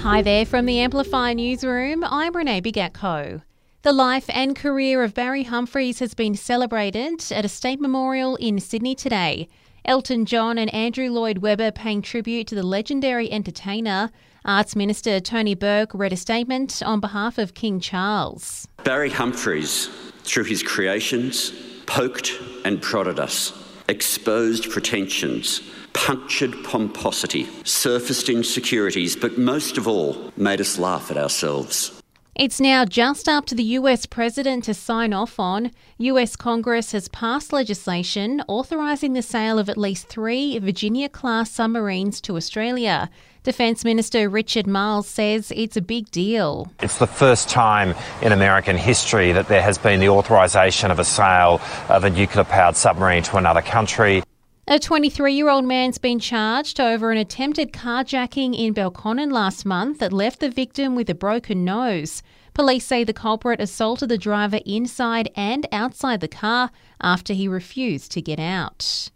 Hi there from the Amplify Newsroom. I'm Renee Bigatko. The life and career of Barry Humphries has been celebrated at a state memorial in Sydney today. Elton John and Andrew Lloyd Webber paying tribute to the legendary entertainer. Arts Minister Tony Burke read a statement on behalf of King Charles. Barry Humphries, through his creations, poked and prodded us, exposed pretensions punctured pomposity, surfaced insecurities, but most of all, made us laugh at ourselves. It's now just up to the US president to sign off on. US Congress has passed legislation authorising the sale of at least three Virginia class submarines to Australia. Defence Minister Richard Marles says it's a big deal. It's the first time in American history that there has been the authorisation of a sale of a nuclear powered submarine to another country. A 23 year old man's been charged over an attempted carjacking in Belconnen last month that left the victim with a broken nose. Police say the culprit assaulted the driver inside and outside the car after he refused to get out.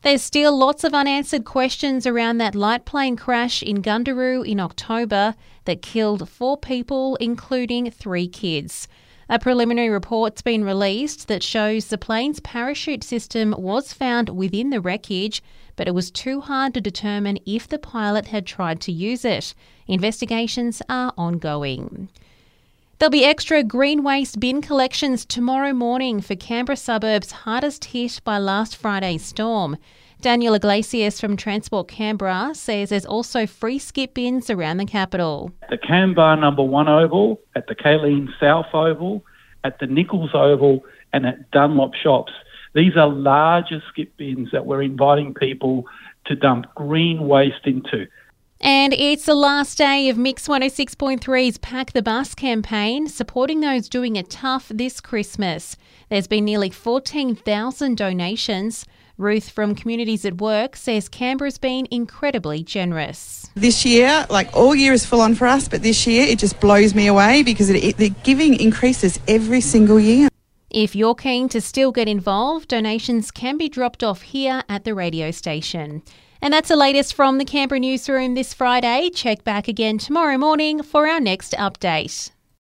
There's still lots of unanswered questions around that light plane crash in Gundaroo in October that killed four people, including three kids. A preliminary report's been released that shows the plane's parachute system was found within the wreckage, but it was too hard to determine if the pilot had tried to use it. Investigations are ongoing. There'll be extra green waste bin collections tomorrow morning for Canberra suburbs hardest hit by last Friday's storm. Daniel Iglesias from Transport Canberra says there's also free skip bins around the capital. The Canberra number one oval, at the Kaleen South Oval, at the Nicholls Oval, and at Dunlop Shops. These are larger skip bins that we're inviting people to dump green waste into. And it's the last day of Mix 106.3's Pack the Bus campaign, supporting those doing it tough this Christmas. There's been nearly 14,000 donations. Ruth from Communities at Work says Canberra's been incredibly generous. This year, like all year is full on for us, but this year it just blows me away because it, it, the giving increases every single year. If you're keen to still get involved, donations can be dropped off here at the radio station. And that's the latest from the Canberra newsroom this Friday. Check back again tomorrow morning for our next update.